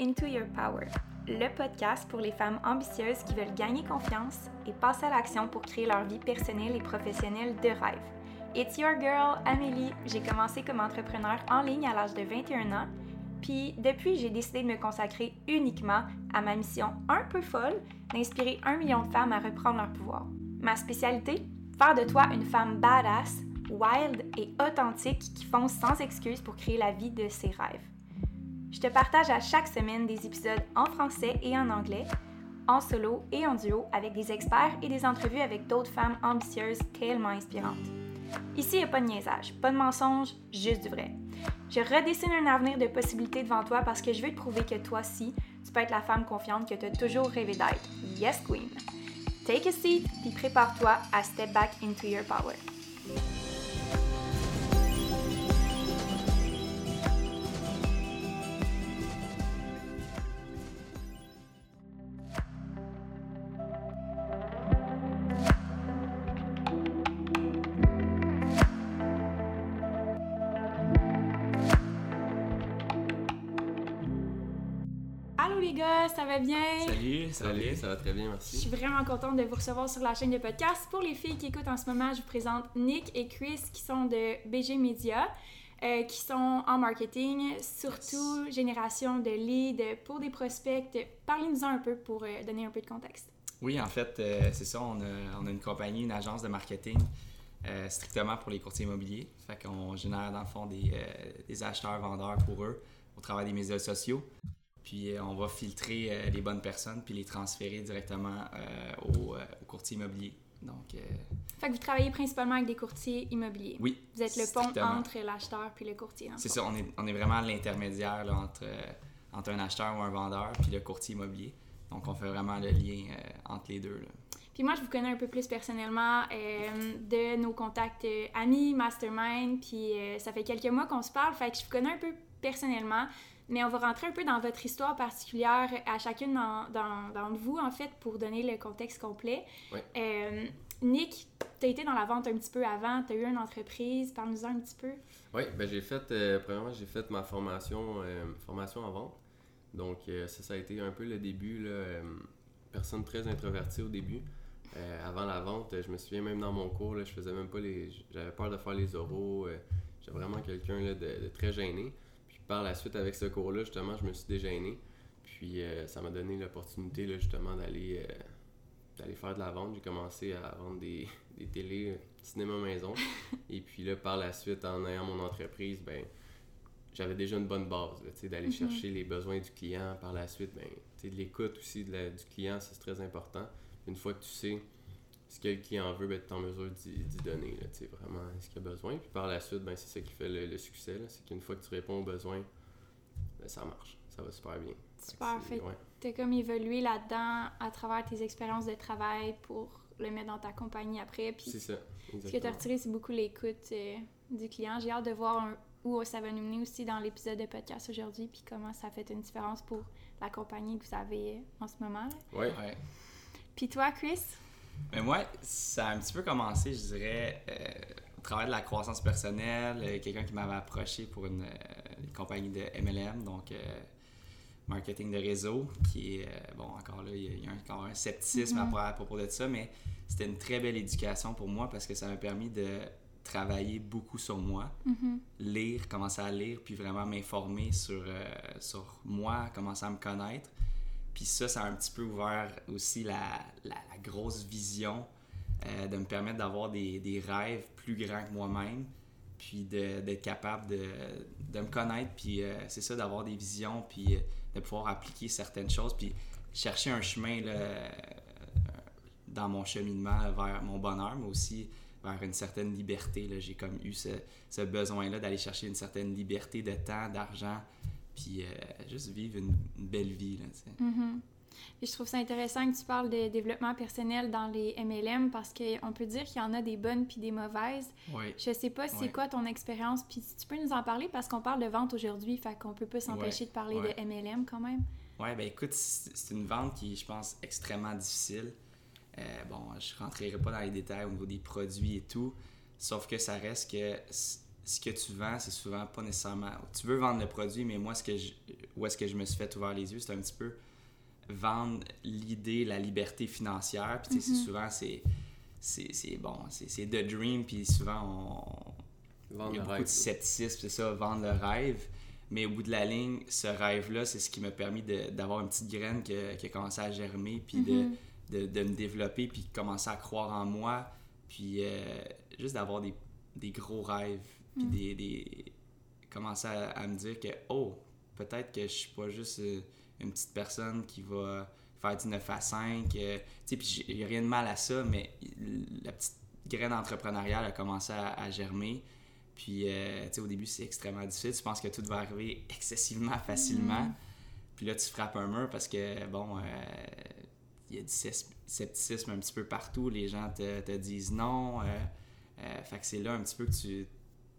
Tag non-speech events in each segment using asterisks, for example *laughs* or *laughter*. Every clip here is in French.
Into Your Power, le podcast pour les femmes ambitieuses qui veulent gagner confiance et passer à l'action pour créer leur vie personnelle et professionnelle de rêve. It's your girl, Amélie. J'ai commencé comme entrepreneur en ligne à l'âge de 21 ans, puis depuis, j'ai décidé de me consacrer uniquement à ma mission un peu folle d'inspirer un million de femmes à reprendre leur pouvoir. Ma spécialité Faire de toi une femme badass, wild et authentique qui fonce sans excuse pour créer la vie de ses rêves. Je te partage à chaque semaine des épisodes en français et en anglais, en solo et en duo avec des experts et des entrevues avec d'autres femmes ambitieuses tellement inspirantes. Ici, il n'y a pas de niaisage, pas de mensonge, juste du vrai. Je redessine un avenir de possibilités devant toi parce que je veux te prouver que toi aussi, tu peux être la femme confiante que tu as toujours rêvé d'être. Yes, Queen! Take a seat, puis prépare-toi à step back into your power. Ça va bien? Salut, ça va bien, ça va très bien, merci. Je suis vraiment contente de vous recevoir sur la chaîne de podcast. Pour les filles qui écoutent en ce moment, je vous présente Nick et Chris qui sont de BG Media. Euh, qui sont en marketing, surtout génération de leads pour des prospects. Parlez-nous un peu pour euh, donner un peu de contexte. Oui, en fait, euh, c'est ça. On a, on a, une compagnie, une agence de marketing strictement pour les courtiers immobiliers. Fait qu'on génère dans le fond des, des acheteurs-vendeurs pour eux au travers des médias sociaux. Puis euh, on va filtrer euh, les bonnes personnes puis les transférer directement euh, au, courtier immobilier. Donc, Fait que vous travaillez principalement avec des courtiers immobiliers. Oui. Vous êtes le pont entre l'acheteur puis le courtier. C'est ça, on est, on est vraiment l'intermédiaire entre, entre un acheteur ou un vendeur puis le courtier immobilier. Donc on fait vraiment le lien entre les deux. Là. Puis moi, je vous connais un peu plus personnellement de nos contacts amis, mastermind, puis ça fait quelques mois qu'on se parle, fait que je vous connais un peu personnellement. Mais on va rentrer un peu dans votre histoire particulière à chacune d'entre vous, en fait, pour donner le contexte complet. Euh, Nick, tu as été dans la vente un petit peu avant, tu as eu une entreprise, parle-nous un petit peu. Oui, ben j'ai fait, euh, premièrement, j'ai fait ma formation, euh, formation en vente. Donc, ça, ça a été un peu le début, là, personne très introvertie au début. avant la vente, je me souviens même dans mon cours, là, je faisais même pas les. J'avais peur de faire les oraux. J'étais vraiment quelqu'un de, de, très gêné par la suite, avec ce cours-là, justement, je me suis dégêné. Puis euh, ça m'a donné l'opportunité, justement, d'aller euh, d'aller faire de la vente. J'ai commencé à vendre des, *laughs* des télés euh, cinéma maison. *laughs* Et puis là, par la suite, en ayant mon entreprise, ben j'avais déjà une bonne base, d'aller mm-hmm. chercher les besoins du client. Par la suite, ben, de l'écoute aussi de du client, c'est très important. Une fois que tu sais ce que le client veut, ben, tu es en mesure d'y donner, là, vraiment ce qu'il a besoin. Puis par la suite, ben, c'est ça qui fait le, succès. C'est qu'une fois que tu réponds aux besoins, ben, ça marche. Ça va super bien. Super, fait. Tu as comme évolué là-dedans à travers tes expériences de travail pour le mettre dans ta compagnie après. C'est ça. Ce que tu as retiré, c'est beaucoup l'écoute euh, du client. J'ai hâte de voir où ça va nous mener aussi dans l'épisode de podcast aujourd'hui, puis comment ça fait une différence pour la compagnie que vous avez en ce moment. Oui. Ouais. Puis toi, Chris? Mais moi, ça a un petit peu commencé, je dirais, euh, au travers de la croissance personnelle. Euh, quelqu'un qui m'avait approché pour une, euh, compagnie de MLM, donc marketing de réseau, qui est, bon, encore là, il y a, encore un scepticisme mm-hmm. à, propos de ça, mais c'était une très belle éducation pour moi parce que ça m'a permis de travailler beaucoup sur moi, mm-hmm. lire, commencer à lire, puis vraiment m'informer sur, sur moi, commencer à me connaître. Puis ça, ça a un petit peu ouvert aussi la, grosse vision euh, de me permettre d'avoir des, rêves plus grands que moi-même, puis d'être capable de, de, me connaître, puis euh, c'est ça, d'avoir des visions, puis euh, de pouvoir appliquer certaines choses, puis chercher un chemin là, dans mon cheminement vers mon bonheur, mais aussi vers une certaine liberté. J'ai comme eu ce besoin-là d'aller chercher une certaine liberté de temps, d'argent, puis euh, juste vivre une, belle vie. Là, mm-hmm. je trouve ça intéressant que tu parles de développement personnel dans les MLM parce qu'on peut dire qu'il y en a des bonnes puis des mauvaises. Oui. Je sais pas c'est quoi ton expérience, puis tu peux nous en parler parce qu'on parle de vente aujourd'hui, fait qu'on peut pas s'empêcher de parler de MLM quand même. Oui, ben écoute, c'est une vente qui, je pense, extrêmement difficile. Euh, bon, je rentrerai pas dans les détails au niveau des produits et tout, sauf que ça reste que ce que tu vends, c'est souvent pas nécessairement. Tu veux vendre le produit, mais moi, ce que je, où est-ce que je me suis fait ouvrir les yeux, c'est un petit peu vendre l'idée, la liberté financière. Puis, tu sais, Mhm. c'est souvent, c'est. C'est bon, c'est the dream, puis souvent, on, Vendre il y a le beaucoup rêve. de scepticisme, c'est ça, vendre le rêve. Mais au bout de la ligne, ce rêve-là, c'est ce qui m'a permis de- d'avoir une petite graine qui a, qui a commencé à germer, puis de- Mhm. de, de me développer, puis commencer à croire en moi, puis euh, juste d'avoir des, des gros rêves, puis Mm. des, des- commencer à, à me dire que, oh, peut-être que je suis pas juste euh, une petite personne qui va faire du 9 à 5. euh, tu sais, puis il n'y a rien de mal à ça, mais la petite graine entrepreneuriale a commencé à, à germer. Puis, euh, tu sais, au début, c'est extrêmement difficile. Tu penses que tout va arriver *laughs* excessivement facilement. Mhm. Puis là, tu frappes un mur parce que, bon, euh, il y a du scepti- scepticisme un petit peu partout. Les gens te, te disent non. euh, fait que c'est là un petit peu que tu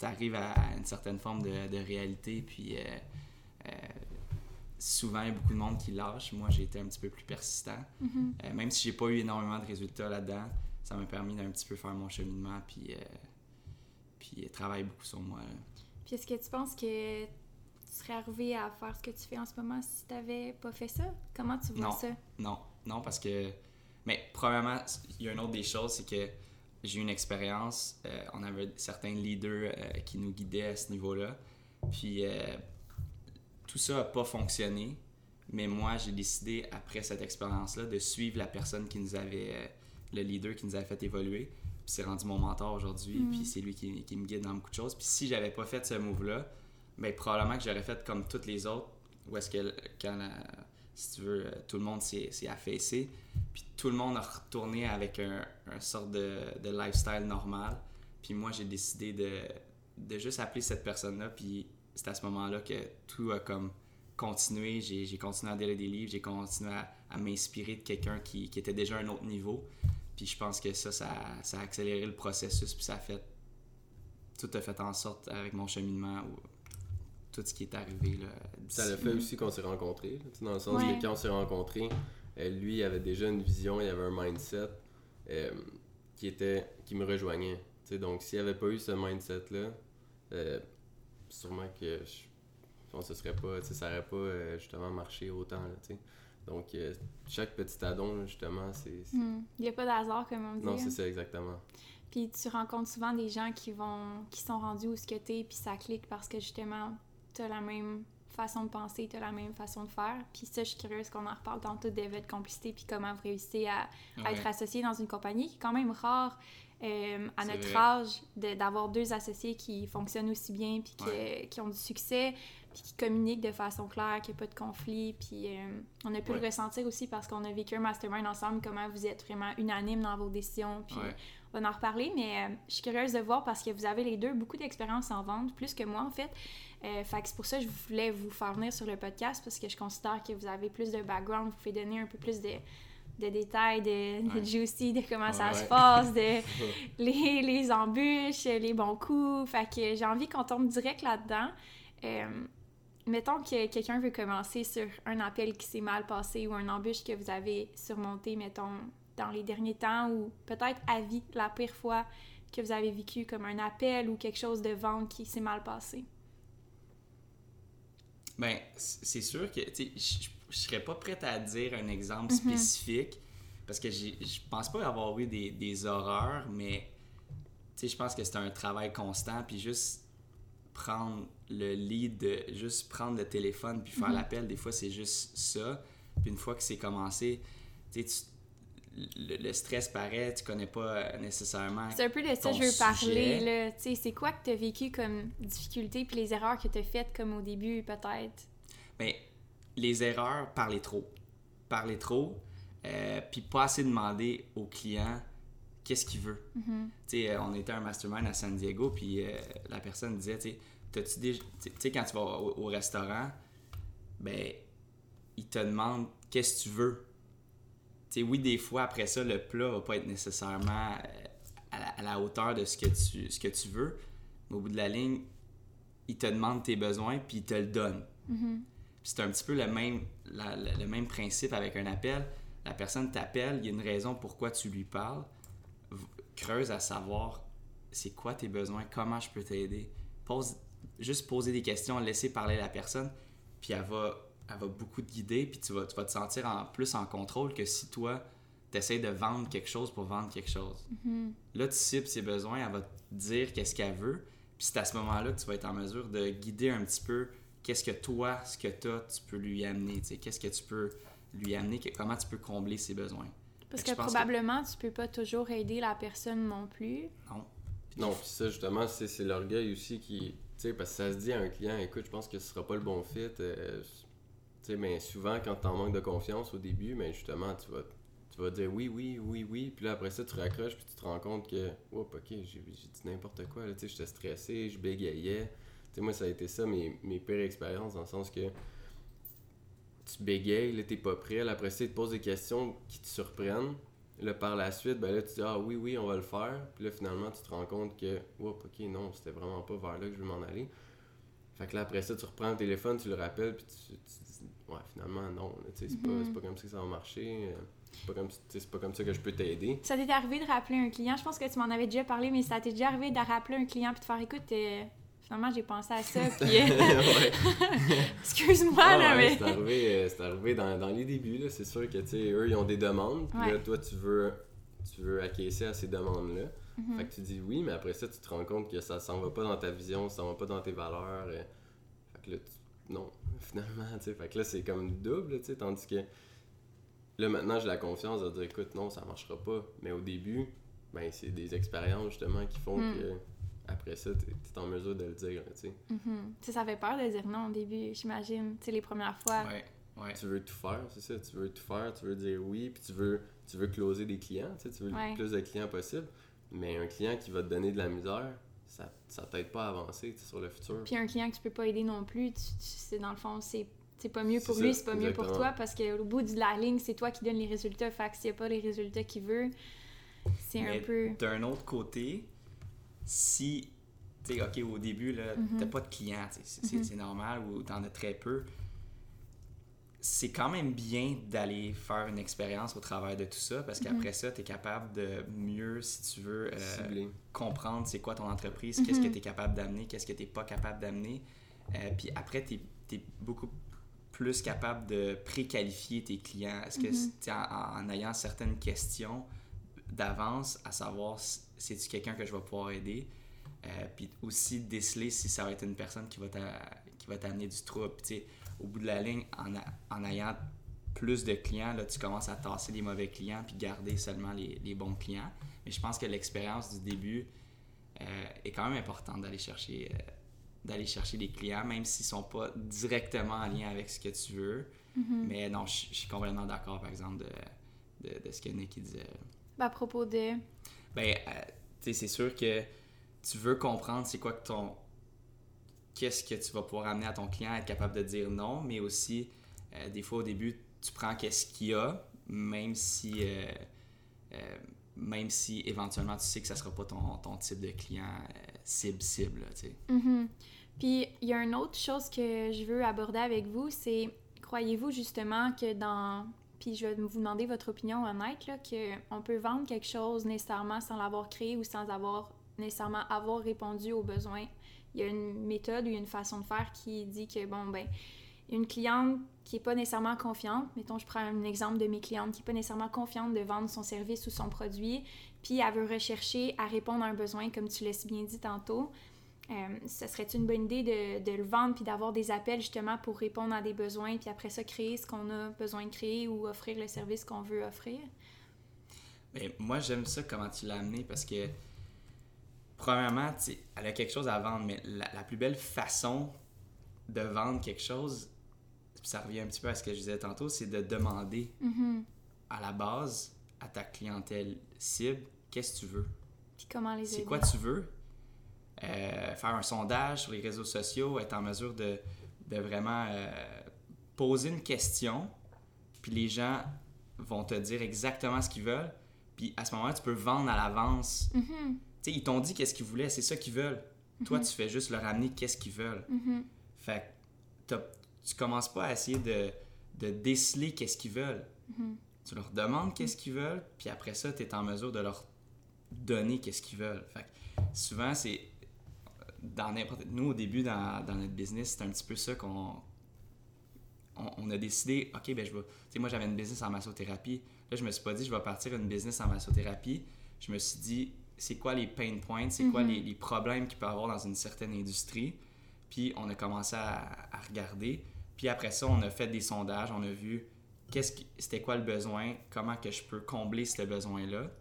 arrives à une certaine forme de, de réalité. Puis euh, euh, souvent, il y a beaucoup de monde qui lâche. Moi, j'ai été un petit peu plus persistant. Mhm. Euh, même si j'ai pas eu énormément de résultats là-dedans, ça m'a permis d'un petit peu faire mon cheminement. Puis, puis travailler beaucoup sur moi. là. Puis est-ce que tu penses que tu serais arrivé à faire ce que tu fais en ce moment si tu n'avais pas fait ça? Comment tu vois Non. ça? Non, non, parce que. Mais premièrement, il y a une autre des choses, c'est que j'ai eu une expérience. euh, on avait certains leaders euh, qui nous guidaient à ce niveau-là. Puis euh, tout ça n'a pas fonctionné. Mais moi, j'ai décidé, après cette expérience-là, de suivre la personne qui nous avait. le leader qui nous avait fait évoluer. Puis c'est rendu mon mentor aujourd'hui. Mhm. Puis c'est lui qui, qui me guide dans beaucoup de choses. Puis si j'avais pas fait ce move-là, ben probablement que j'aurais fait comme toutes les autres. Où est-ce que quand si tu veux, tout le monde s'est affaissé. Puis tout le monde a retourné avec un, un sorte de, de lifestyle normal. Puis moi, j'ai décidé de, de juste appeler cette personne-là. Puis c'est à ce moment-là que tout a comme continué. J'ai continué à lire des livres, j'ai continué à, à m'inspirer de quelqu'un qui, qui était déjà à un autre niveau. Puis je pense que ça, ça, a- ça a accéléré le processus. Puis ça a fait. Tout a fait en sorte avec mon cheminement, ou tout ce qui est arrivé. Là, Ça l'a fait aussi qu'on s'est rencontrés. Dans le sens Ouais. que quand on s'est rencontrés, lui il avait déjà une vision, il avait un mindset euh, qui était qui me rejoignait. Tu donc s'il n'y avait pas eu ce mindset-là, euh, sûrement que je, on se serait pas, tu ça n'aurait pas euh, justement marché autant. Là, tu donc euh, chaque petit addon, justement, c'est. Hmm. Il n'y a pas d'hasard, comme on dit. Non, hein. c'est ça exactement. Puis tu rencontres souvent des gens qui vont qui sont rendus où ce que t'es, puis ça clique parce que justement, t'as la même façon de penser, t'as la même façon de faire. Puis ça, je suis curieuse qu'on en reparle tantôt de votre complicité, puis comment vous réussissez à, être associé dans une compagnie qui est quand même rare euh, à notre vrai. âge de- d'avoir deux associés qui fonctionnent aussi bien, puis qui ont du succès, puis qui communiquent de façon claire, qu'il n'y a pas de conflit. Puis euh, on a pu le ressentir aussi parce qu'on a vécu un mastermind ensemble, comment vous êtes vraiment unanime dans vos décisions. Puis on va en reparler, mais euh, je suis curieuse de voir parce que vous avez les deux beaucoup d'expérience en vente, plus que moi en fait. Euh, fait que c'est pour ça que je voulais vous faire venir sur le podcast parce que je considère que vous avez plus de background, vous pouvez donner un peu plus de, de détails, de, de Ouais. juicy, de comment ça Ouais. se passe, de *laughs* les, les embûches, les bons coups. Fait que j'ai envie qu'on tombe direct là-dedans. Euh, mettons que quelqu'un veut commencer sur un appel qui s'est mal passé ou un embûche que vous avez surmonté, mettons, dans les derniers temps ou peut-être à vie, la pire fois que vous avez vécu comme un appel ou quelque chose de vente qui s'est mal passé. Ben, c'est sûr que, je je serais pas prête à dire un exemple Mhm. spécifique parce que je pense pas avoir eu des, des horreurs, mais, je pense que c'est un travail constant, puis juste prendre le lead, de, juste prendre le téléphone puis faire Mhm. l'appel, des fois, c'est juste ça. Puis une fois que c'est commencé, tu sais, tu- le, le stress paraît, tu connais pas nécessairement C'est un peu de ça que je veux parler, là. C'est quoi que tu as vécu comme difficulté puis les erreurs que tu as faites comme au début, peut-être? Ben, les erreurs, parler trop. Parler trop, euh, puis pas assez demander au client qu'est-ce qu'il veut. Mhm. Sais, euh, on était à un mastermind à San Diego, puis euh, la personne disait, tu sais, tu quand tu vas au, au restaurant, ben, il te demande qu'est-ce que tu veux. Sais, oui, des fois, après ça, le plat va pas être nécessairement euh, à la, à la hauteur de ce que, tu, ce que tu veux, mais au bout de la ligne, il te demande tes besoins, puis il te le donne. Mhm. Puis c'est un petit peu le même, la- le, le même principe avec un appel. La personne t'appelle, il y a une raison pourquoi tu lui parles. Creuse à savoir c'est quoi tes besoins, comment je peux t'aider. pose, juste poser des questions, laisser parler la personne, puis elle va, elle va beaucoup te guider, puis tu vas, tu vas te sentir en, plus en contrôle que si toi, tu essaies de vendre quelque chose pour vendre quelque chose. Mhm. Là, tu cibles ses besoins, elle va te dire qu'est-ce qu'elle veut, puis c'est à ce moment-là que tu vas être en mesure de guider un petit peu qu'est-ce que toi, ce que tu as, tu peux lui amener, tu sais, qu'est-ce que tu peux lui amener, que- comment tu peux combler ses besoins. Parce que probablement, tu peux pas toujours aider la personne non plus. Non. Non, puis ça, justement, c'est c'est l'orgueil aussi qui. Tu sais, parce que ça se dit à un client, écoute, je pense que ce sera pas le bon fit. euh, mais souvent, quand tu en manques de confiance au début, mais justement, tu vas, tu vas dire oui, oui, oui, oui. Puis là, après ça, tu raccroches, puis tu te rends compte que, oups, ok, j'ai dit n'importe quoi. Tu sais, j'étais stressé, je bégayais. Tu sais, moi, ça a été ça, mes, mes pires expériences, dans le sens que tu bégayes, là, t'es pas prêt. Là, après ça, ils te posent des questions qui te surprennent. Là, par la suite, ben là, tu dis, ah oui, oui, on va le faire. Puis là, finalement, tu te rends compte que, oups, ok, non, c'était vraiment pas vers là que je veux m'en aller. Fait que là, après ça, tu reprends le téléphone, tu le rappelles, puis tu, tu ouais, finalement, non, c'est pas, Mhm. pas comme ça que ça va marcher. euh, C'est pas, comme, pas comme ça que je peux t'aider. Ça t'est arrivé de rappeler un client, je pense que tu m'en avais déjà parlé, mais ça t'est déjà arrivé de rappeler un client puis de faire écoute, euh, finalement j'ai pensé à ça, puis euh, *laughs* *laughs* excuse-moi Ah là, ouais, mais. c'est arrivé, euh, arrivé dans, dans les débuts, là. C'est sûr que, tu sais, eux, ils ont des demandes. Puis Ouais. là, toi, tu veux, tu veux acquiescer à ces demandes-là. Mhm. Fait que tu dis oui, mais après ça, tu te rends compte que ça s'en va pas dans ta vision, ça s'en va pas dans tes valeurs. euh. Fait que là, tu- non, finalement, tu sais. Fait que là, c'est comme double, tu sais. Tandis que là, maintenant, j'ai la confiance de dire, écoute, non, ça marchera pas. Mais au début, ben, c'est des expériences, justement, qui font Mm. que après ça, t'es es en mesure de le dire, tu sais. Mhm. Tu sais, ça fait peur de dire non au début, j'imagine. Tu sais, les premières fois. Ouais, ouais. tu veux tout faire, c'est ça, tu veux tout faire, tu veux dire oui, puis tu veux, tu veux closer des clients, tu sais, tu veux Ouais. le plus de clients possible. Mais un client qui va te donner de la misère, ça, ça t'aide pas à avancer sur le futur. Puis un client que tu peux pas aider non plus, tu, tu- c'est dans le fond, c'est c'est pas mieux pour C'est lui, ça, c'est pas mieux pour toi parce qu'au bout de la ligne, c'est toi qui donne les résultats. Fait que s'il n'y a pas les résultats qu'il veut, c'est un peu. d'un autre côté, si, tu sais, OK, au début, là, Mhm. t'as pas de clients, c'est Mhm. c'est normal, ou t'en as très peu, c'est quand même bien d'aller faire une expérience au travers de tout ça, parce Mhm. qu'après ça, t'es capable de mieux, si tu veux, euh, comprendre c'est quoi ton entreprise, qu'est-ce que Mhm. tu es capable d'amener, qu'est-ce que tu n'es pas capable d'amener. Euh, puis après, tu es, beaucoup plus capable de préqualifier tes clients. Est-ce que Mhm. en, en ayant certaines questions d'avance, à savoir si c'est-tu quelqu'un que je vais pouvoir aider, euh, puis aussi déceler si ça va être une personne qui va t'a- qui va t'amener du trouble. Tu au bout de la ligne, en, a- en ayant plus de clients, là, tu commences à tasser les mauvais clients puis garder seulement les, les bons clients. Mais je pense que l'expérience du début euh, est quand même importante d'aller chercher, euh, d'aller chercher des clients, même s'ils sont pas directement en lien avec ce que tu veux. Mhm. Mais non, je je suis complètement d'accord, par exemple, de, de, de ce que Nick il disait. Ben, à propos de. Ben, euh, tu sais, c'est sûr que tu veux comprendre c'est quoi que ton. Qu'est-ce que tu vas pouvoir amener à ton client, être capable de dire non, mais aussi, euh, des fois au début, tu prends qu'est-ce qu'il y a, même si. euh, euh, même si éventuellement tu sais que ça sera pas ton, ton type de client cible cible, là, tu sais. Mhm. Puis il y a une autre chose que je veux aborder avec vous, c'est croyez-vous justement que dans puis je vais vous demander votre opinion honnête là que on peut vendre quelque chose nécessairement sans l'avoir créé ou sans avoir nécessairement avoir répondu aux besoins. Il y a une méthode ou une façon de faire qui dit que bon ben une cliente qui est pas nécessairement confiante, mettons je prends un exemple de mes clientes qui est pas nécessairement confiante de vendre son service ou son produit, puis elle veut rechercher à répondre à un besoin comme tu l'as si bien dit tantôt. Euh, ce serait une bonne idée de, de le vendre puis d'avoir des appels justement pour répondre à des besoins puis après ça créer ce qu'on a besoin de créer ou offrir le service qu'on veut offrir? Mais moi, j'aime ça comment tu l'as amené parce que, premièrement, elle a quelque chose à vendre, mais la, la plus belle façon de vendre quelque chose, ça revient un petit peu à ce que je disais tantôt, c'est de demander Mhm. à la base à ta clientèle cible qu'est-ce que tu veux? Puis comment les C'est quoi tu veux? Euh, faire un sondage sur les réseaux sociaux, être en mesure de, de vraiment euh, poser une question, puis les gens vont te dire exactement ce qu'ils veulent. Puis à ce moment-là, tu peux vendre à l'avance. Mhm. Sais, ils t'ont dit qu'est-ce qu'ils voulaient, c'est ça qu'ils veulent. Toi, tu fais juste leur amener qu'est-ce qu'ils veulent. Mhm. Fait que tu commences pas à essayer de, de déceler qu'est-ce qu'ils veulent. Mhm. Tu leur demandes qu'est-ce qu'ils veulent, puis après ça, tu es en mesure de leur donner qu'est-ce qu'ils veulent. Fait que souvent, c'est dans n'importe. Nous, au début, dans, dans notre business, c'est un petit peu ça qu'on. On, on a décidé, OK, ben je vais. Tu sais, moi, j'avais une business en massothérapie. Là, je me suis pas dit, je vais partir une business en massothérapie. Je me suis dit, c'est quoi les pain points, c'est quoi Mhm. les, les problèmes qu'il peut y avoir dans une certaine industrie. Puis on a commencé à, à regarder. Puis après ça, on a fait des sondages, on a vu qu'est-ce c'était quoi le besoin, comment que je peux combler ce besoin-là.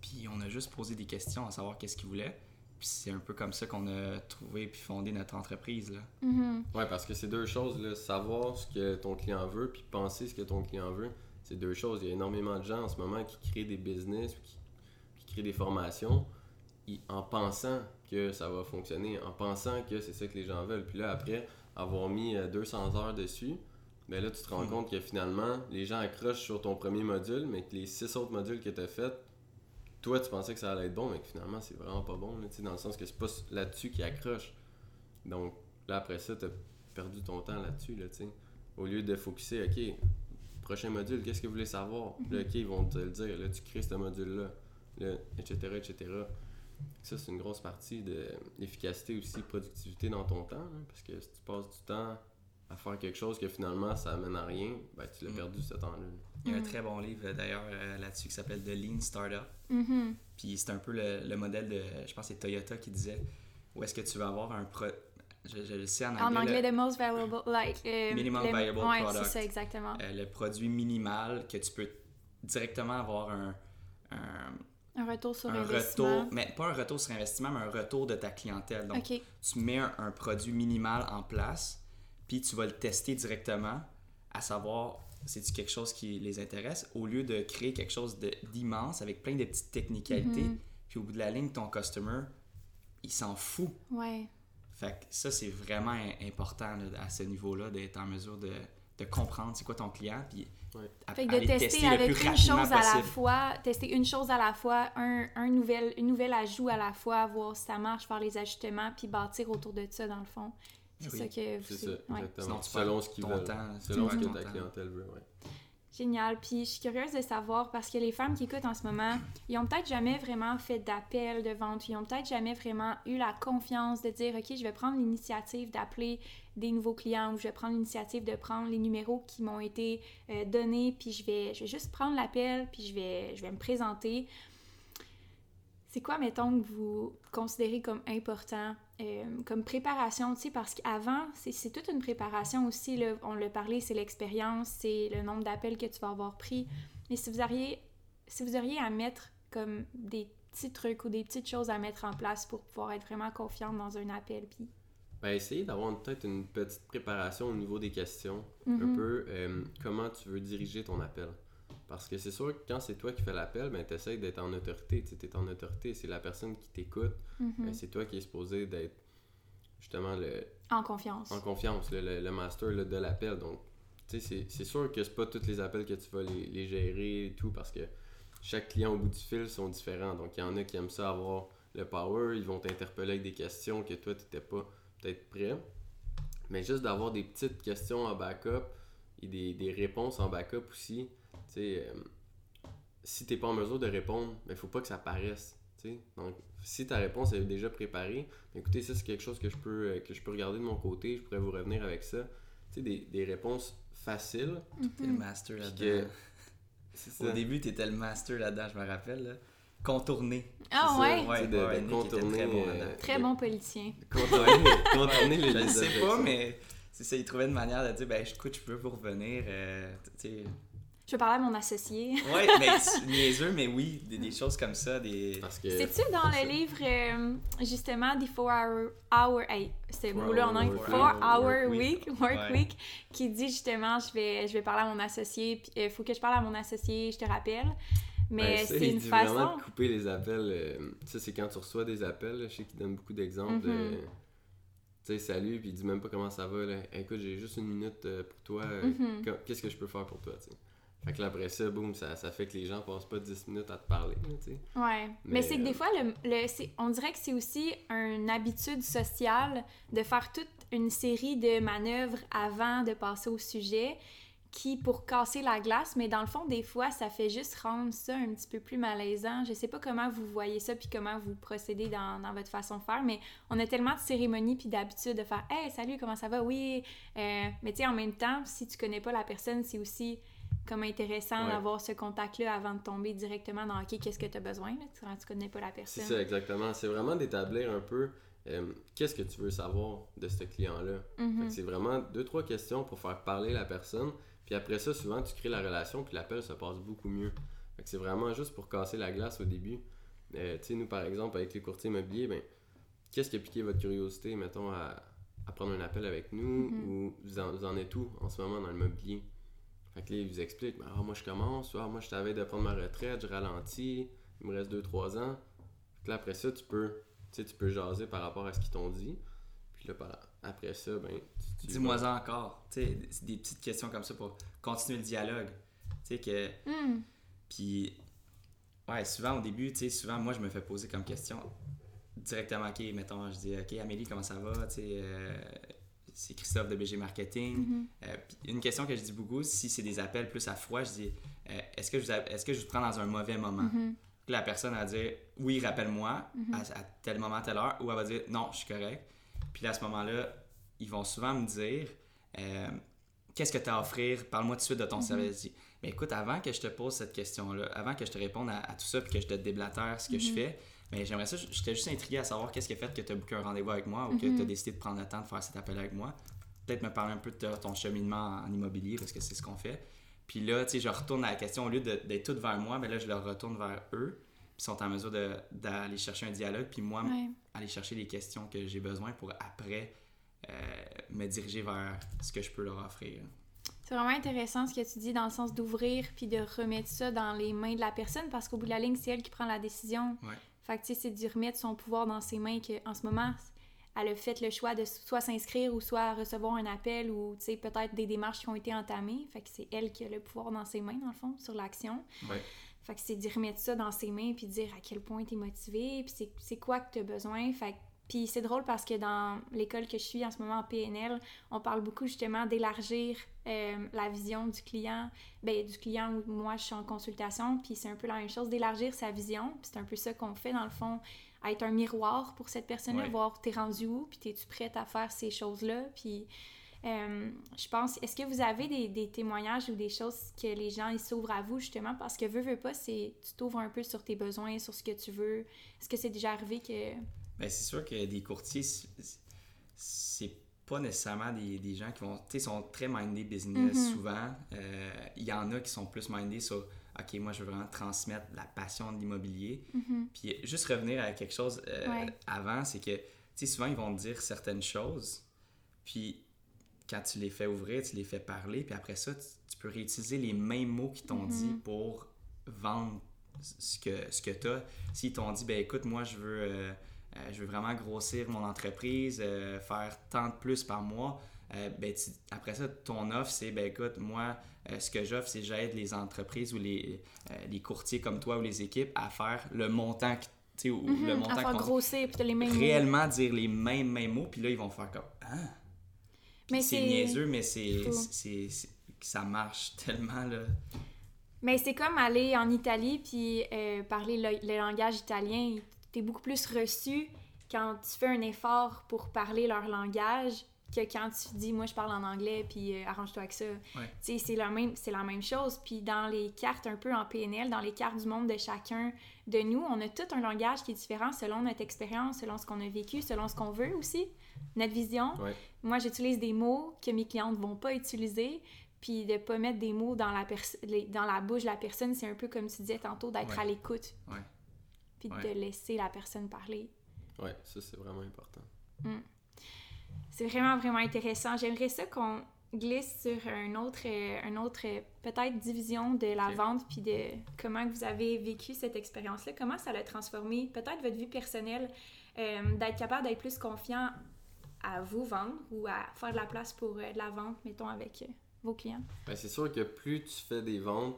Puis on a juste posé des questions à savoir qu'est-ce qu'ils voulaient. Puis c'est un peu comme ça qu'on a trouvé puis fondé notre entreprise. Là. Mhm. Ouais, parce que c'est deux choses, là. savoir ce que ton client veut, puis penser ce que ton client veut, c'est deux choses. Il y a énormément de gens en ce moment qui créent des business, qui, qui créent des formations, en pensant que ça va fonctionner, en pensant que c'est ça que les gens veulent. Puis là, après avoir mis euh, 200 heures dessus, ben là, tu te rends Hmm. compte que finalement, les gens accrochent sur ton premier module, mais que les six autres modules que tu as fait, toi, tu pensais que ça allait être bon, mais que finalement, c'est vraiment pas bon, là, tu sais, dans le sens que c'est pas là-dessus qu'ils accrochent. Donc, là, après ça, tu perdu ton temps là-dessus, là, tu. Au lieu de focuser, OK, prochain module, qu'est-ce que vous voulez savoir? Là, OK, ils vont te le dire, là, tu crées ce module-là, là, etc., etc. Ça, c'est une grosse partie de l'efficacité aussi, productivité dans ton temps, là, parce que si tu passes du temps à faire quelque chose que finalement, ça amène à rien, ben, tu l'as Mm. perdu ce temps-là. Il y a un Mhm. très bon livre euh, d'ailleurs euh, là-dessus qui s'appelle The Lean Startup. Mhm. Puis c'est un peu le, le modèle de, je pense c'est Toyota qui disait, où est-ce que tu vas avoir un pro... Je, je le sais en anglais, En anglais, le, the most valuable, like... euh, Minimum le- viable ouais, product. c'est ça, exactement. euh, le produit minimal que tu peux directement avoir un, un, Un retour sur un investissement. retour, mais pas un retour sur investissement, mais un retour de ta clientèle. Donc, tu mets un, un produit minimal en place, puis tu vas le tester directement, à savoir c'est-tu quelque chose qui les intéresse, au lieu de créer quelque chose d'immense avec plein de petites technicalités, Mhm. puis au bout de la ligne, ton customer, il s'en fout. Ouais. Fait que ça, c'est vraiment im- important là, à ce niveau-là, d'être en mesure de, de comprendre c'est quoi ton client, puis Ouais. à- Fait que de aller tester avec plus une chose à la fois, tester une chose à la fois, un, un nouvel, une nouvelle ajout à la fois, voir si ça marche, faire les ajustements, puis bâtir autour de ça, dans le fond. C'est Oui. ça que vous... C'est ça, ouais. Sinon, tu Selon ce qu'ils veulent. Selon ce que ta clientèle veut, ouais. Génial. Puis je suis curieuse de savoir, parce que les femmes qui écoutent en ce moment, ils ont peut-être jamais vraiment fait d'appel de vente, ils ont peut-être jamais vraiment eu la confiance de dire, OK, je vais prendre l'initiative d'appeler des nouveaux clients ou je vais prendre l'initiative de prendre les numéros qui m'ont été euh, donnés, puis je vais, je vais juste prendre l'appel, puis je vais, je vais me présenter. C'est quoi, mettons, que vous considérez comme important, euh, comme préparation, tu sais, parce qu'avant, c'est toute une préparation aussi, là, on l'a parlé, c'est l'expérience, c'est le nombre d'appels que tu vas avoir pris. Mais si vous auriez, si vous auriez à mettre comme des petits trucs ou des petites choses à mettre en place pour pouvoir être vraiment confiante dans un appel, puis... Ben, essayer d'avoir peut-être une petite préparation au niveau des questions. Un Mhm. peu euh, comment tu veux diriger ton appel. Parce que c'est sûr que quand c'est toi qui fais l'appel, ben, tu essaies d'être en autorité. Tu es en autorité, c'est la personne qui t'écoute. Mhm. Ben, c'est toi qui es supposé d'être justement le, En confiance. en confiance, le, le- le master là, de l'appel. Donc, tu sais, c'est- c'est sûr que c'est pas tous les appels que tu vas les, les gérer et tout parce que chaque client au bout du fil sont différents. Donc, il y en a qui aiment ça avoir le power, ils vont t'interpeller avec des questions que toi, tu n'étais pas peut-être prêt. Mais juste d'avoir des petites questions en backup et des, des réponses en backup aussi. Tu sais, euh, si tu n'es pas en mesure de répondre, il ne faut pas que ça paraisse. tu sais. Donc, si ta réponse est déjà préparée, ben, écoutez, ça c'est quelque chose que je peux euh, que je peux regarder de mon côté, je pourrais vous revenir avec ça. Tu sais, des, des réponses faciles. T'es le master Puis là-dedans. *laughs* Au début, t'étais le master là-dedans, je me rappelle. Là. Contourner. Ah ouais? Ouais, de, ouais, de Nick était contourner, très bon euh. Très bon politicien. Contourner, *laughs* contourner les Je les sais pas, mais c'est ça, il trouvait une manière de dire, ben écoute, je peux vous revenir. euh, tu sais. Je vais parler à mon associé. Ouais, *laughs* mais c'est niaiseux, mais oui, des, des choses comme ça, des. Parce que. C'est-tu dans c'est le ça. livre, euh, justement, The 4 Hour, hour hey, ce Four mot-là en hour anglais, work 4 week. Hour Work Week, week. Work Ouais. Week, qui dit justement, je vais, je vais parler à mon associé, puis il faut que je parle à mon associé, je te rappelle. Mais Ben, c'est il une dit façon. vraiment de couper les appels. euh, ça, c'est quand tu reçois des appels. là, je sais qu'il donne beaucoup d'exemples. Euh, tu sais, salut, puis il dit même pas comment ça va. Là. Écoute, j'ai juste une minute euh, pour toi. euh, Mhm. qu- Qu'est-ce que je peux faire pour toi, tu sais. Fait que là, après ça, boum, ça, ça fait que les gens passent pas 10 minutes à te parler, tu sais. Ouais. Mais, Mais, c'est que euh, des fois, le, le- on dirait que c'est aussi une habitude sociale de faire toute une série de manœuvres avant de passer au sujet qui pour casser la glace, mais dans le fond, des fois, ça fait juste rendre ça un petit peu plus malaisant. Je sais pas comment vous voyez ça, puis comment vous procédez dans, dans votre façon de faire, mais on a tellement de cérémonies puis d'habitude de faire « Hey, salut, comment ça va? Oui! Euh, Mais tu sais, en même temps, si tu connais pas la personne, c'est aussi comme intéressant Ouais. d'avoir ce contact-là avant de tomber directement dans « OK, qu'est-ce que tu as besoin? » là, quand tu connais pas la C'est personne. ça, exactement. C'est vraiment d'établir un peu euh, qu'est-ce que tu veux savoir de ce client-là. Mhm. que C'est vraiment deux, trois questions pour faire parler la personne. Puis après ça, souvent, tu crées la relation, puis l'appel se passe beaucoup mieux. C'est vraiment juste pour casser la glace au début. Euh, tu sais, nous, par exemple, avec les courtiers immobiliers, ben, qu'est-ce qui a piqué votre curiosité, mettons, à, à prendre un appel avec nous, Mhm. ou vous en, vous en êtes où en ce moment dans l'immobilier? Fait que là, ils vous expliquent, Ben, ah, moi, je commence, ah, moi, je t'avais de prendre ma retraite, je ralentis, il me reste 2-3 ans. Fait que là, après ça, tu peux, tu sais, tu peux jaser par rapport à ce qu'ils t'ont dit. Puis là, après ça, ben, Dis-moi vas- ça encore. Tu sais, c'est des petites questions comme ça pour continuer le dialogue. Tu sais que. Hmm. Puis, ouais, souvent au début, tu sais, souvent moi je me fais poser comme question directement, ok, mettons, je dis, ok, Amélie, comment ça va? Tu sais, euh, c'est Christophe de BG Marketing. Mhm. Euh, une question que je dis beaucoup, si c'est des appels plus à froid, je dis, euh, est-ce que, est-ce que je vous prends dans un mauvais moment? Puis la personne va dire, oui, rappelle-moi Mhm. à, à tel moment, telle heure, ou elle va dire, non, je suis correct. Puis là, à ce moment-là, ils vont souvent me dire, euh, qu'est-ce que tu as à offrir? Parle-moi tout de suite de ton service. Je dis, mais écoute, avant que je te pose cette question-là, avant que je te réponde à, à tout ça, puis que je te déblatère ce que je fais, mais j'aimerais ça, j'étais juste intrigué à savoir qu'est-ce qui a fait que tu as booké un rendez-vous avec moi ou que Mhm. tu as décidé de prendre le temps de faire cet appel avec moi. Peut-être me parler un peu de ton cheminement en immobilier, parce que c'est ce qu'on fait. Puis là, tu sais, je retourne à la question, au lieu d'être tout vers moi, mais là, je leur retourne vers eux, puis ils sont en mesure d'aller chercher un dialogue, puis moi, Ouais. aller chercher les questions que j'ai besoin pour après euh, me diriger vers ce que je peux leur offrir. C'est vraiment intéressant ce que tu dis dans le sens d'ouvrir puis de remettre ça dans les mains de la personne parce qu'au bout de la ligne, c'est elle qui prend la décision. Ouais. Fait que tu sais, c'est de remettre son pouvoir dans ses mains que en ce moment, elle a fait le choix de soit s'inscrire ou soit recevoir un appel ou tu sais peut-être des démarches qui ont été entamées. Fait que c'est elle qui a le pouvoir dans ses mains dans le fond sur l'action. Ouais. Fait que c'est d'y remettre ça dans ses mains puis de dire à quel point tu es motivé puis c'est- c'est quoi que tu as besoin. Fait que- puis c'est drôle parce que dans l'école que je suis en ce moment en PNL, on parle beaucoup justement d'élargir euh, la vision du client, ben, du client où moi je suis en consultation, puis c'est un peu la même chose, d'élargir sa vision, puis c'est un peu ça qu'on fait dans le fond, être un miroir pour cette personne-là, Ouais. voir t'es rendu où, puis t'es-tu prête à faire ces choses-là, puis euh, je pense, est-ce que vous avez des, des témoignages ou des choses que les gens ils s'ouvrent à vous justement? Parce que veux, veux pas, c'est tu t'ouvres un peu sur tes besoins, sur ce que tu veux. Est-ce que c'est déjà arrivé que Ben, c'est sûr que des courtiers, c'est- pas nécessairement des, des gens qui vont, tu sais, sont très mindés business Mhm. souvent. Euh, Il y en a qui sont plus mindés sur, OK, moi, je veux vraiment transmettre la passion de l'immobilier. Mhm. Puis juste revenir à quelque chose euh, Ouais. avant, c'est que, tu sais, souvent, ils vont te dire certaines choses, puis quand tu les fais ouvrir, tu les fais parler, puis après ça, tu, tu peux réutiliser les mêmes mots qu'ils t'ont dit pour vendre ce que, ce que tu as. S'ils t'ont dit, ben écoute, moi, je veux, euh, je veux vraiment grossir mon entreprise, euh, faire tant de plus par mois, euh, ben, tu- après ça, ton offre, c'est, ben écoute, moi, euh, ce que j'offre, c'est j'aide les entreprises ou les, euh, les courtiers comme toi ou les équipes à faire le montant, que- tu sais, ou Mhm, le à montant faire qu'on- grossir puis t'as les mêmes mots. réellement dire les mêmes, mêmes mots, puis là, ils vont faire comme Ah! C'est niaiseux, mais c'est, ça marche *laughs* tellement, là. Mais c'est comme aller en Italie puis euh, parler le, le langage italien. T'es beaucoup plus reçu quand tu fais un effort pour parler leur langage que quand tu dis moi je parle en anglais puis euh, arrange-toi avec ça. Ouais. Tu c'est la même c'est la même chose puis dans les cartes un peu en PNL, dans les cartes du monde de chacun de nous, on a tout un langage qui est différent selon notre expérience, selon ce qu'on a vécu, selon ce qu'on veut aussi, notre vision. Ouais. Moi, j'utilise des mots que mes clientes vont pas utiliser, puis de pas mettre des mots dans la, dans la bouche de la personne, c'est un peu comme tu disais tantôt, d'être Ouais. à l'écoute. Puis Ouais. de laisser la personne parler. Ouais, ça c'est vraiment important. C'est vraiment, vraiment intéressant. J'aimerais ça qu'on glisse sur un autre, euh, un autre euh, peut-être division de la vente, puis de comment vous avez vécu cette expérience-là, comment ça l'a transformé, peut-être votre vie personnelle, euh, d'être capable d'être plus confiant à vous vendre ou à faire de la place pour euh, de la vente, mettons, avec euh, vos clients? Ben, c'est sûr que plus tu fais des ventes,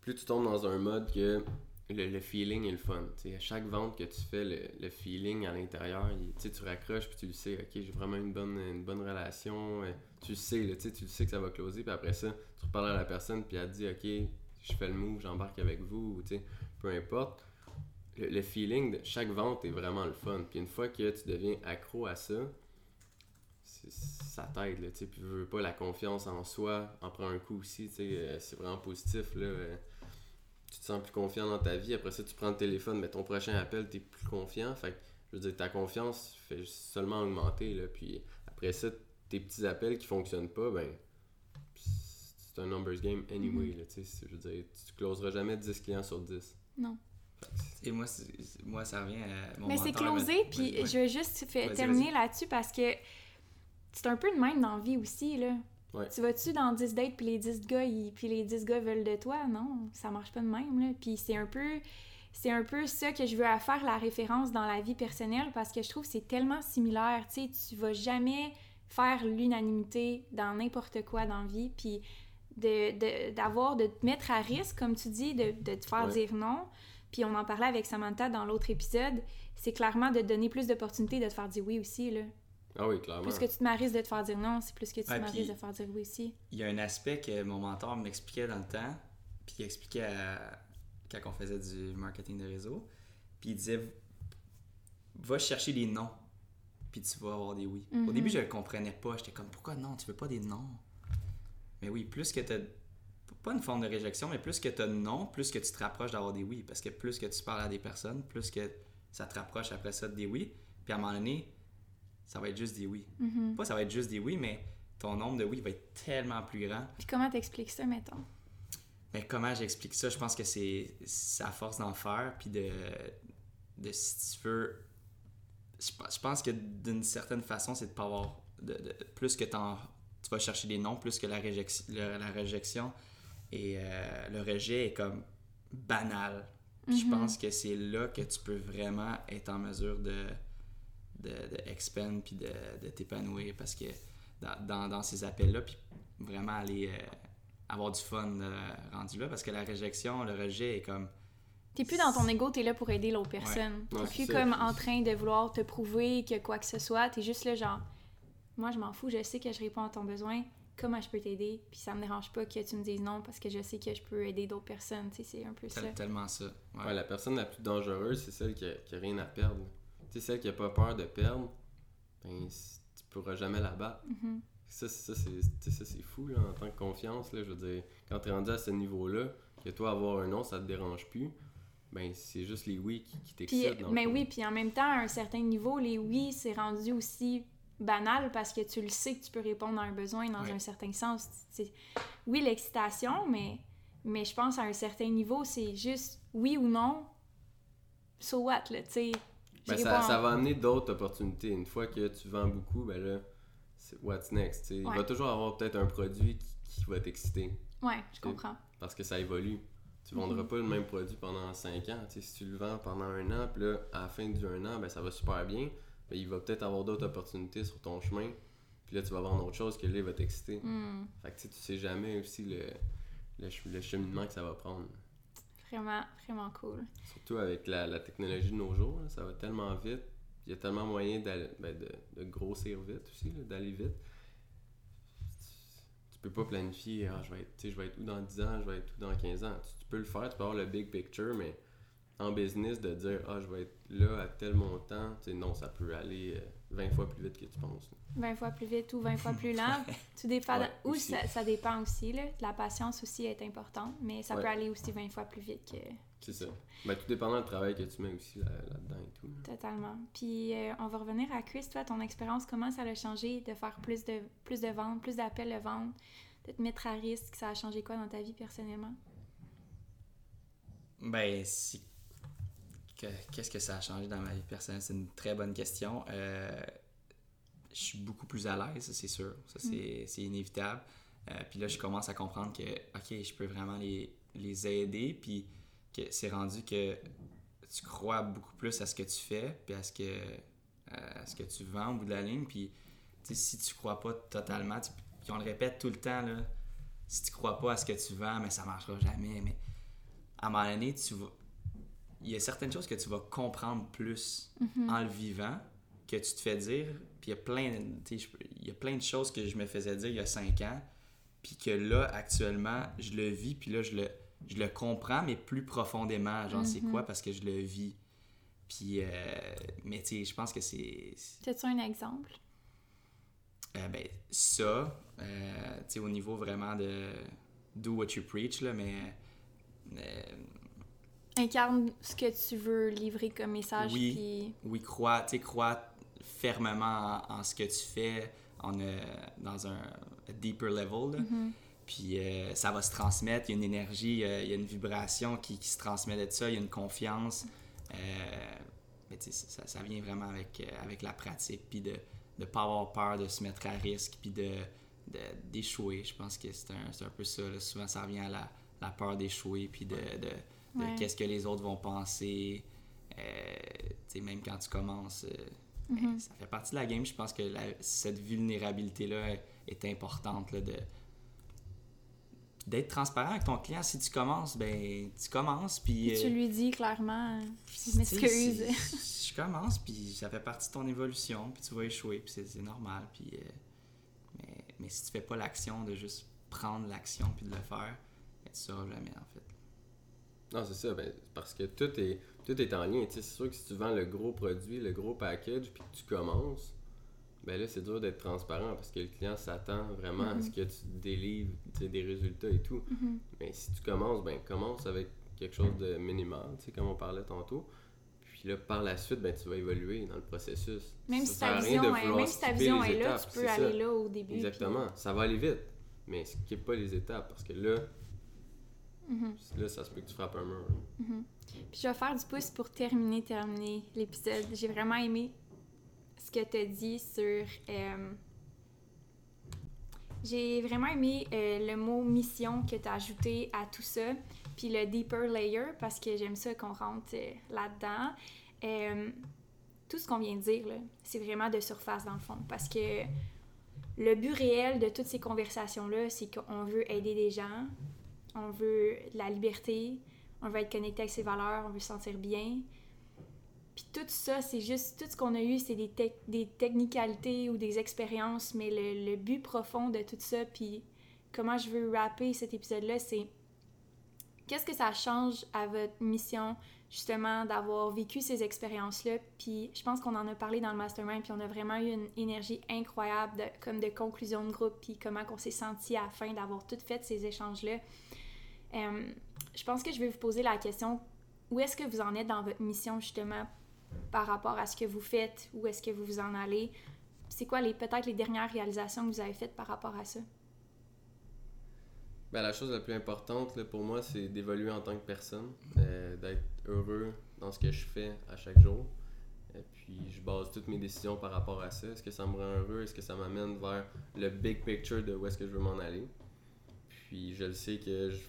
plus tu tombes dans un mode que le, le feeling est le fun. à chaque vente que tu fais, le, feeling à l'intérieur, tu raccroches puis tu le sais, ok, j'ai vraiment une bonne, relation. euh, Tu le sais, tu le sais que ça va closer. Puis après ça, tu reparles à la personne puis elle te dit, ok, je fais le move, j'embarque avec vous, ou peu importe. Le, feeling de chaque vente est vraiment le fun. Puis une fois que tu deviens accro à ça, ça t'aide, là, tu sais, veux, pas la confiance en soi, en prend un coup aussi, euh, c'est vraiment positif, là. euh, tu te sens plus confiant dans ta vie, après ça, tu prends le téléphone, mais ton prochain appel, t'es plus confiant, fait que, je veux dire, ta confiance fait seulement augmenter, là, puis après ça, tes petits appels qui fonctionnent pas, ben, c'est un numbers game anyway, tu c'est- je veux dire, tu closeras jamais 10 clients sur 10. Non. Et moi, moi, ça revient à mon Mais c'est closé, puis je veux juste terminer là-dessus parce que c'est un peu de même dans la vie aussi, là. Ouais. Tu vas-tu dans 10 dates, puis les 10 gars, ils- puis les 10 gars veulent de toi? Non, ça marche pas de même, là. Puis c'est un peu... C'est un peu ça que je veux à faire la référence dans la vie personnelle parce que je trouve que c'est tellement similaire. Tu sais, tu vas jamais faire l'unanimité dans n'importe quoi dans la vie. Puis de, de- te mettre à risque, comme tu dis, de, de te faire Ouais. dire non. Puis on en parlait avec Samantha dans l'autre épisode. C'est clairement de te donner plus d'opportunités de te faire dire oui aussi. Là. Ah oui, clairement. Plus que tu te marisses de te faire dire non, c'est plus que tu Ouais, te marisses puis- de te faire dire oui aussi. Il y a un aspect que mon mentor m'expliquait dans le temps, puis il expliquait à- quand on faisait du marketing de réseau. Puis il disait Va chercher des noms, puis tu vas avoir des oui. Au Mhm. début, je le comprenais pas. J'étais comme Pourquoi non Tu veux pas des noms? Mais oui, plus que tu Pas une forme de réjection, mais plus que tu as de non, plus que tu te rapproches d'avoir des oui. Parce que plus que tu parles à des personnes, plus que ça te rapproche après ça des oui. Puis à un moment donné, ça va être juste des oui. Mhm. Pas ça va être juste des oui, mais ton nombre de oui va être tellement plus grand. Puis comment t'expliques ça, mettons? Mais comment j'explique ça? Je pense que c'est à force d'en faire, puis de, de si tu veux... Je, pense- que d'une certaine façon, c'est de pas avoir... De, de- plus que tu vas chercher des noms, plus que la, réjection la réjection et euh, le rejet est comme banal. Puis Je Mhm. pense que c'est là que tu peux vraiment être en mesure de, de, de expand puis de, de t'épanouir parce que dans, dans, dans ces appels-là, puis vraiment aller euh, avoir du fun euh, rendu là parce que la réjection, le rejet est comme. T'es plus dans ton ego, t'es là pour aider l'autre personne. Ouais, T'es c'est plus ça, comme en train de vouloir te prouver que quoi que ce soit. T'es juste là, genre, moi je m'en fous, je sais que je réponds à ton besoin. Comment je peux t'aider? Puis ça me dérange pas que tu me dises non parce que je sais que je peux aider d'autres personnes. Tu sais, c'est un peu ça. tel- tellement ça. Ouais. Ouais, la personne la plus dangereuse, c'est celle qui a, qui a rien à perdre. Tu sais, celle qui a pas peur de perdre, ben, tu pourras jamais la battre. Mhm. Ça, c'est- ça, c'est ça, fou, là, en tant que confiance. Là, je veux dire, quand tu es rendu à ce niveau-là, que toi, avoir un non, ça te dérange plus, ben, c'est juste les oui qui, t'excitent. mais oui, puis en même temps, à un certain niveau, les oui, c'est rendu aussi banal parce que tu le sais que tu peux répondre à un besoin dans Ouais. un certain sens. Oui, l'excitation, mais, mais je pense à un certain niveau, c'est juste oui ou non, so what, là, tu sais. Ben, ça, en- ça va amener d'autres opportunités. Une fois que tu vends beaucoup, ben là, c'est what's next. Il va toujours avoir peut-être un produit qui, qui va t'exciter Ouais, je comprends. parce que ça évolue. Tu vendras Mhm. pas le même produit pendant 5 ans. Si tu le vends pendant un an, puis là, à la fin du an, ben, ça va super bien. Ben, il va peut-être avoir d'autres opportunités sur ton chemin. Puis là, tu vas vendre autre chose que là, il va t'exciter. Hmm, Fait que tu sais, jamais aussi le, le, le cheminement que ça va prendre. Vraiment, vraiment cool. Surtout avec la, la technologie de nos jours, ça va tellement vite. Il y a tellement moyen ben, de, de grossir vite aussi, d'aller vite. Tu peux pas planifier, ah, je, vais être, je vais être où dans 10 ans, je vais être où dans 15 ans. Tu, peux le faire, tu peux avoir le big picture, mais en business, de dire, ah, je vais être là à tel montant, non, ça peut aller euh, 20 fois plus vite que tu penses. là. 20 fois plus vite ou 20 fois plus lent. *laughs* Tout dépend. Ouais, ou ça, ça dépend aussi, là. La patience aussi est importante, mais ça Ouais. peut aller aussi 20 fois plus vite que. C'est ça. Ben, tout dépendant du travail que tu mets aussi là- là-dedans et tout. là. Totalement. Puis euh, on va revenir à Chris, toi, ton expérience, comment ça a changé de faire plus de, plus de ventes, plus d'appels de vente, de te mettre à risque, ça a changé quoi dans ta vie personnellement? Ben, si... que- Qu'est-ce que ça a changé dans ma vie personnelle? C'est une très bonne question. Euh, je suis beaucoup plus à l'aise, c'est sûr. Ça, c'est c'est inévitable. Euh, puis là, je commence à comprendre que, OK, je peux vraiment les, les aider, puis que c'est rendu que tu crois beaucoup plus à ce que tu fais, puis à ce que, à ce que tu vends au bout de la ligne. Puis, si tu crois pas totalement, tu- puis on le répète tout le temps, là, si tu crois pas à ce que tu vends, mais ça marchera jamais. Mais à un moment donné, tu vas, il y a certaines choses que tu vas comprendre plus Mhm. en le vivant que tu te fais dire. Puis il y a plein, il y a plein de choses que je me faisais dire il y a cinq ans, puis que là, actuellement, je le vis, puis là, je le, je le comprends, mais plus profondément. Genre, c'est Mhm. quoi? Parce que je le vis. Puis, euh, mais tu sais, je pense que c'est... T'as-tu un exemple? Euh, ben, ça, euh, tu sais, au niveau vraiment de do what you preach, là, mais Incarne ce que tu veux livrer comme message. Oui. Puis... oui, crois, tu sais, crois fermement en, en ce que tu fais en, euh, dans un a deeper level, là. Mhm. puis euh, ça va se transmettre, il y a une énergie, euh, il y a une vibration qui, qui se transmet de ça, il y a une confiance, euh, mais tu sais, ça, ça vient vraiment avec, euh, avec la pratique, puis de ne pas avoir peur de se mettre à risque, puis de d'échouer. Je pense que c'est un, c'est un peu ça. là. Souvent, ça revient à la, la peur d'échouer, puis de, de, de Ouais. qu'est-ce que les autres vont penser. Euh, tu sais, même quand tu commences, euh, ben, ça fait partie de la game. Je pense que la- cette vulnérabilité-là est importante là, de d'être transparent avec ton client. Si tu commences, ben tu commences, puis... Tu euh, lui dis clairement, je m'excuse. Je commence, puis ça fait partie de ton évolution, puis tu vas échouer, puis c'est normal. Puis, euh, mais, mais si tu fais pas l'action de juste prendre l'action puis de le faire, ben, tu sauras jamais, en fait. Non, c'est ça, ben, parce que tout est, tout est en lien. C'est sûr que si tu vends le gros produit, le gros package, puis que tu commences, ben là, c'est dur d'être transparent parce que le client s'attend vraiment à ce que tu délivres des résultats et tout. Mhm. Mais si tu commences, ben commence avec quelque chose de minimal, tu sais, comme on parlait tantôt. Puis là, par la suite, ben, tu vas évoluer dans le processus. Même Ça si ta rien vision, même si ta vision est là, tu peux ça. aller là au début. Exactement. Ça va aller vite. Mais skip pas les étapes parce que là, Mhm. là ça se peut que tu frappes un mur. Puis je vais faire du pouce pour terminer, terminer l'épisode. J'ai vraiment aimé ce que tu as dit sur. euh, J'ai vraiment aimé euh, le mot mission que tu as ajouté à tout ça, puis le deeper layer, parce que j'aime ça qu'on rentre euh, là-dedans. Euh, tout ce qu'on vient de dire, c'est vraiment de surface dans le fond, parce que le but réel de toutes ces conversations-là, c'est qu'on veut aider des gens, on veut de la liberté, on veut être connecté avec ses valeurs, on veut se sentir bien. Puis tout ça, c'est juste, tout ce qu'on a eu, c'est des, des technicalités ou des expériences, mais le, but profond de tout ça, puis comment je veux rapper cet épisode-là, c'est qu'est-ce que ça change à votre mission, justement, d'avoir vécu ces expériences-là? Puis je pense qu'on en a parlé dans le mastermind, puis on a vraiment eu une énergie incroyable, comme de conclusion de groupe, puis comment on s'est senti à la fin d'avoir tout fait ces échanges-là. Euh, je pense que je vais vous poser la question où est-ce que vous en êtes dans votre mission justement par rapport à ce que vous faites, où est-ce que vous vous en allez? C'est quoi les peut-être les dernières réalisations que vous avez faites par rapport à ça? Ben, la chose la plus importante pour moi, c'est d'évoluer en tant que personne, euh, d'être heureux dans ce que je fais à chaque jour. Et puis, je base toutes mes décisions par rapport à ça. Est-ce que ça me rend heureux? Est-ce que ça m'amène vers le big picture de où est-ce que je veux m'en aller? Puis, je le sais que je-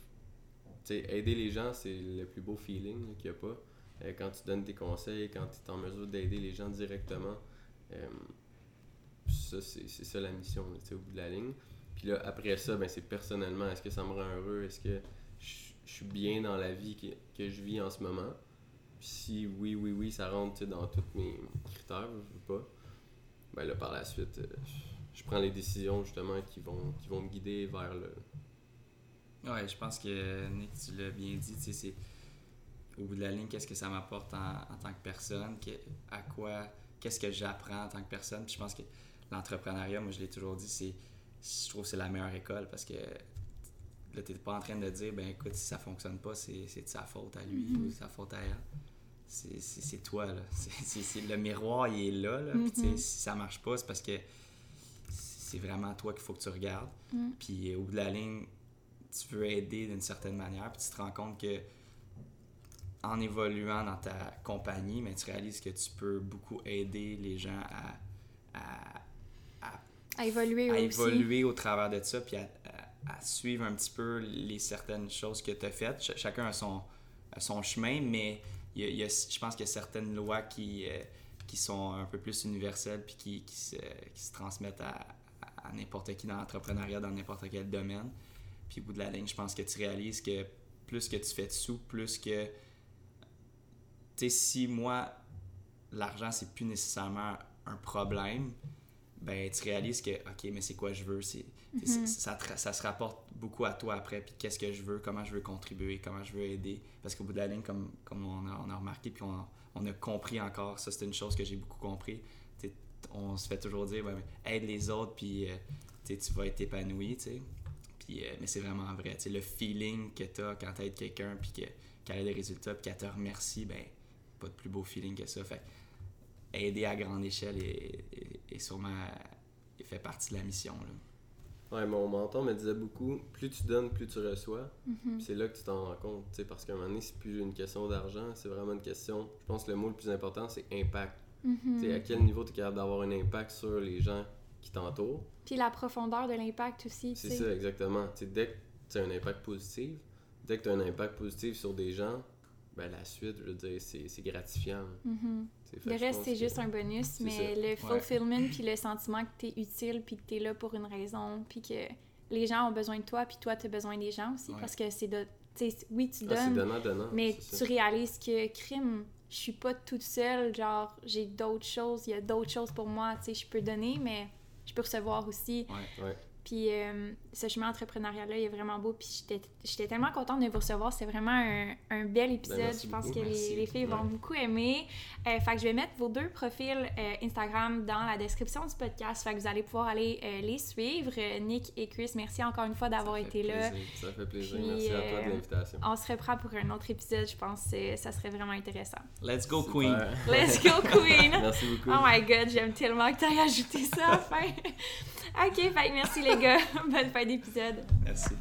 aider les gens, c'est le plus beau feeling qu'il n'y a pas. Euh, quand tu donnes tes conseils, quand tu es en mesure d'aider les gens directement, euh, ça, c'est ça la mission au bout de la ligne. Puis là, après ça, ben, c'est personnellement, est-ce que ça me rend heureux? Est-ce que je suis bien dans la vie que, que je vis en ce moment? Si oui, oui, oui, ça rentre dans tous mes critères, je veux pas. Ben là, par la suite, euh, je- je prends les décisions justement qui vont, qui vont me guider vers le. Ouais, je pense que Nick, tu l'as bien dit, tu sais, c'est au bout de la ligne, qu'est-ce que ça m'apporte en, en tant que personne, que- à quoi, qu'est-ce que j'apprends en tant que personne. Puis je pense que l'entrepreneuriat, moi je l'ai toujours dit, c'est, je trouve que c'est la meilleure école parce que là, t'es pas en train de dire, ben écoute, si ça fonctionne pas, c'est, c'est de sa faute à lui ou de sa faute à elle. C'est, toi, là. *laughs* C'est, le miroir, il est là, là. Puis Mhm. si ça marche pas, c'est parce que c'est vraiment toi qu'il faut que tu regardes. Mm. Puis au bout de la ligne, tu veux aider d'une certaine manière, puis tu te rends compte que en évoluant dans ta compagnie, mais tu réalises que tu peux beaucoup aider les gens à, à, à, À évoluer à aussi. évoluer au travers de ça, puis à, suivre un petit peu les certaines choses que tu as faites. Ch- chacun a son, a son chemin, mais il y a- il y a- je pense qu'il y a certaines lois qui, euh, qui sont un peu plus universelles, puis qui, qui, se, qui se transmettent à n'importe qui dans l'entrepreneuriat, dans n'importe quel domaine. Puis au bout de la ligne, je pense que tu réalises que plus que tu fais de sous, plus que tu sais, si moi, l'argent, c'est plus nécessairement un problème, ben tu réalises que, OK, mais c'est quoi je veux? C'est, Mhm. ça, ça se rapporte beaucoup à toi après, puis qu'est-ce que je veux, comment je veux contribuer, comment je veux aider. Parce qu'au bout de la ligne, comme, comme on, a, on a remarqué, puis on, on a compris encore, ça c'est une chose que j'ai beaucoup compris. On se fait toujours dire, ouais, mais aide les autres, puis euh, tu vas être épanoui, tu sais. Puis, euh, mais c'est vraiment vrai. tu sais, le feeling que tu as quand tu aides quelqu'un, puis que- qu'elle a des résultats, puis qu'elle te remercie, ben, pas de plus beau feeling que ça. Fait que aider à grande échelle est, est- est sûrement fait partie de la mission. Là. Ouais, mon mentor me disait beaucoup, plus tu donnes, plus tu reçois. Mhm. Puis c'est là que tu t'en rends compte, tu sais, parce qu'à un moment donné, c'est plus une question d'argent, c'est vraiment une question, je pense que le mot le plus important, c'est impact. Mhm. Tu sais, à quel niveau tu es capable d'avoir un impact sur les gens qui t'entourent. Puis la profondeur de l'impact aussi, tu C'est ça, exactement. Tu sais, dès que tu as un impact positif, dès que tu as un impact positif sur des gens, ben la suite, je veux dire, c'est c'est gratifiant. Mhm. Tu fait Le reste, c'est juste un bonus, mais ça. le fulfillment puis le sentiment que t'es utile puis que t'es là pour une raison puis que les gens ont besoin de toi puis toi t'as besoin des gens aussi Ouais. parce que c'est de... tu oui, tu Ah, donnes, donnant-donnant. mais c'est tu ça. réalises que crime, je suis pas toute seule, genre j'ai d'autres choses, il y a d'autres choses pour moi, tu sais, je peux donner, mais je peux recevoir aussi. Puis euh, ce chemin entrepreneurial-là, il est vraiment beau. Puis j'étais- j'étais tellement contente de vous recevoir. C'est vraiment un, un bel épisode. Ben, merci je pense beaucoup. que les, les filles vont Ouais. beaucoup aimer. Euh, fait que je vais mettre vos deux profils euh, Instagram dans la description du podcast. Fait que vous allez pouvoir aller euh, les suivre. Nick et Chris, merci encore une fois d'avoir été là. plaisir. Ça fait plaisir. Puis, Merci à toi de l'invitation. On se reprend pour un autre épisode. Je pense que ça serait vraiment intéressant. Let's go, Super. Queen! *laughs* Let's go, Queen! Merci beaucoup. Oh my god, j'aime tellement que tu aies ajouté ça à la fin. *laughs* ok, fait que merci les gars. *laughs* Bonne fin d'épisode. Merci.